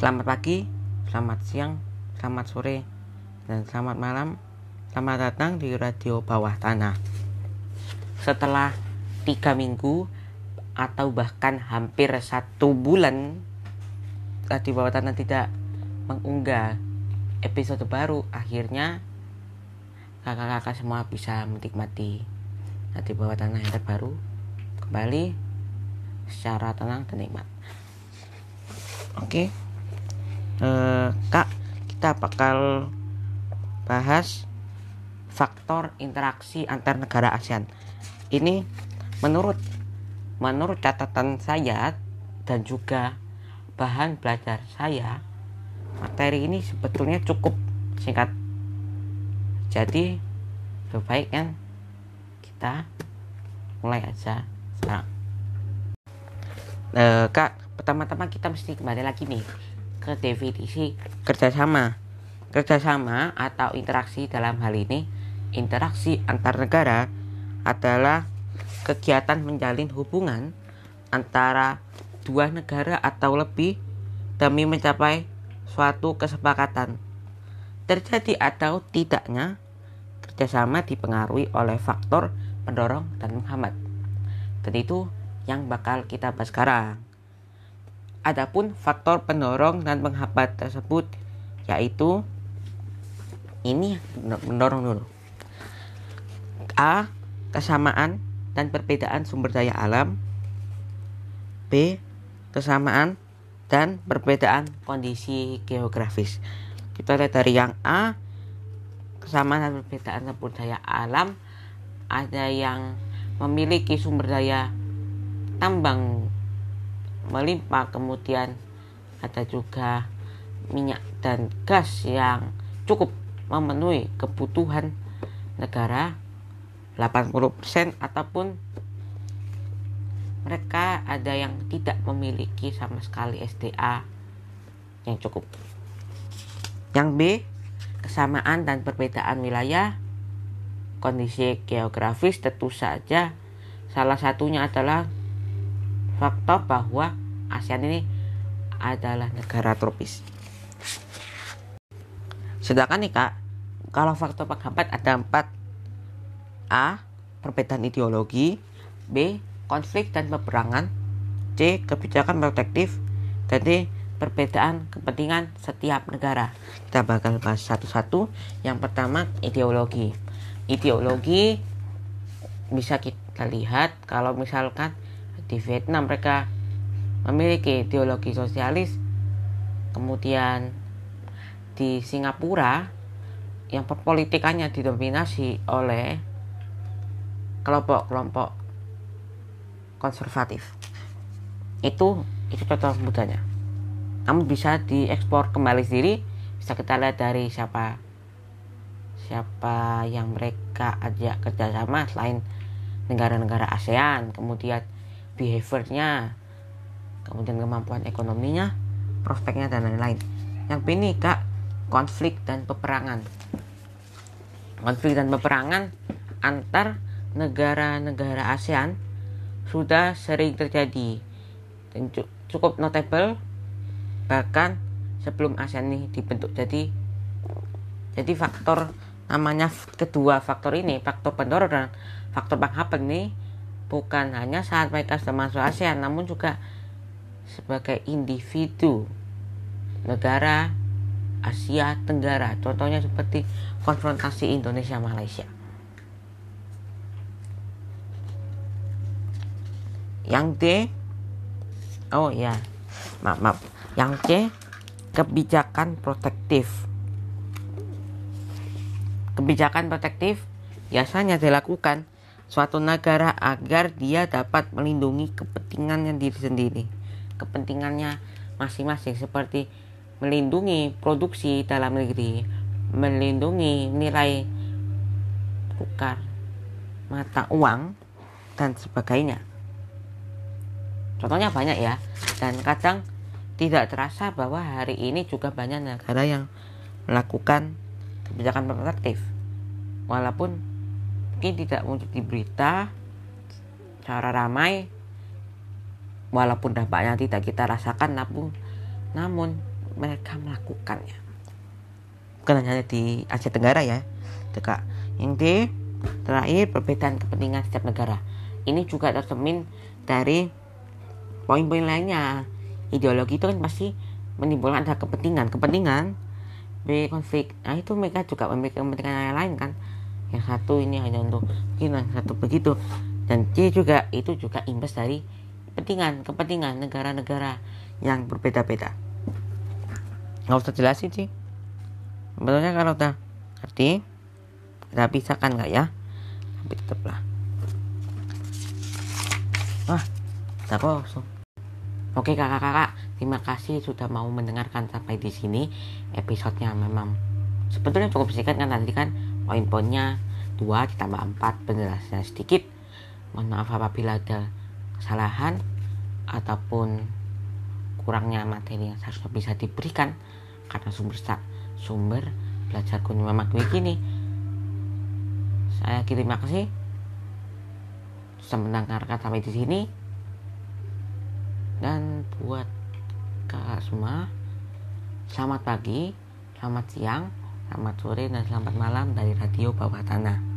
Selamat pagi, selamat siang, selamat sore, dan selamat malam. Selamat datang di Radio Bawah Tanah. Setelah tiga minggu atau bahkan hampir satu bulan Radio Bawah Tanah tidak mengunggah episode baru, akhirnya kakak-kakak semua bisa menikmati Radio Bawah Tanah yang terbaru kembali secara tenang dan nikmat. Oke, eh, kak, kita bakal bahas faktor interaksi antar negara ASEAN. Ini menurut menurut catatan saya dan juga bahan belajar saya, materi ini sebetulnya cukup singkat. Jadi lebih baik kan kita mulai aja sekarang. Eh, kak, pertama-tama kita mesti kembali lagi nih ke definisi kerjasama. Kerjasama atau interaksi dalam hal ini, interaksi antar negara adalah kegiatan menjalin hubungan antara dua negara atau lebih demi mencapai suatu kesepakatan. Terjadi atau tidaknya kerjasama dipengaruhi oleh faktor pendorong dan menghambat. Dan itu yang bakal kita bahas sekarang. Adapun faktor pendorong dan penghambat tersebut yaitu ini mendorong dulu. A. Kesamaan dan perbedaan sumber daya alam. B. Kesamaan dan perbedaan kondisi geografis. Kita lihat dari yang A, kesamaan dan perbedaan sumber daya alam. Ada yang memiliki sumber daya tambang melimpah kemudian ada juga minyak dan gas yang cukup memenuhi kebutuhan negara 80% ataupun mereka ada yang tidak memiliki sama sekali SDA yang cukup. Yang B, kesamaan dan perbedaan wilayah, kondisi geografis tentu saja salah satunya adalah faktor bahwa ASEAN ini adalah negara tropis. Sedangkan nih kak, kalau faktor penghambat ada empat A. Perbedaan ideologi B. Konflik dan peperangan C. Kebijakan protektif dan D. Perbedaan kepentingan setiap negara Kita bakal bahas satu-satu Yang pertama ideologi Ideologi bisa kita lihat kalau misalkan di Vietnam. Mereka memiliki ideologi sosialis kemudian di Singapura yang perpolitikannya didominasi oleh kelompok-kelompok konservatif. Itu itu contoh mudanya. Namun bisa diekspor kembali sendiri bisa kita lihat dari siapa siapa yang mereka ajak kerjasama selain negara-negara ASEAN kemudian behaviornya kemudian kemampuan ekonominya prospeknya dan lain-lain. Yang ini kak konflik dan peperangan. Konflik dan peperangan antar negara-negara ASEAN sudah sering terjadi dan cukup notable bahkan sebelum ASEAN ini dibentuk. Jadi jadi faktor namanya kedua faktor ini faktor pendorong dan faktor penghambat ini bukan hanya saat mereka sudah masuk ASEAN namun juga sebagai individu negara Asia Tenggara contohnya seperti konfrontasi Indonesia Malaysia. Yang D oh ya maaf maaf. Yang C kebijakan protektif. Kebijakan protektif biasanya dilakukan suatu negara agar dia dapat melindungi kepentingannya diri sendiri, kepentingannya masing-masing seperti melindungi produksi dalam negeri, melindungi nilai tukar mata uang dan sebagainya. Contohnya banyak ya, dan kadang tidak terasa bahwa hari ini juga banyak negara yang melakukan kebijakan protektif. Walaupun mungkin tidak muncul di berita secara ramai. Walaupun dampaknya tidak kita rasakan namun namun mereka melakukannya. Bukan hanya di Asia Tenggara ya. Teka. yang di terakhir perbedaan kepentingan setiap negara. Ini juga tercermin dari poin-poin lainnya. Ideologi itu kan pasti menimbulkan ada kepentingan. Kepentingan B konflik. Nah itu mereka juga memiliki kepentingan yang lain kan yang satu ini hanya untuk mungkin yang satu begitu. Dan C juga itu juga imbas dari kepentingan kepentingan negara-negara yang berbeda-beda. Nggak usah jelasin sih. Sebetulnya kalau udah ngerti kita pisahkan nggak ya? Tapi tetaplah. Wah tak kosong. Oke kakak-kakak terima kasih sudah mau mendengarkan sampai di sini episodenya. Memang sebetulnya cukup singkat kan tadi kan poin-poinnya dua ditambah empat penjelasannya sedikit. Mohon maaf apabila ada kesalahan ataupun kurangnya materi yang seharusnya bisa diberikan karena sumber sumber belajar kuning memang begini saya terima kasih. Sudah mendengarkan sampai di sini. Dan buat kakak semua selamat pagi selamat siang selamat sore dan selamat malam dari radio bawah tanah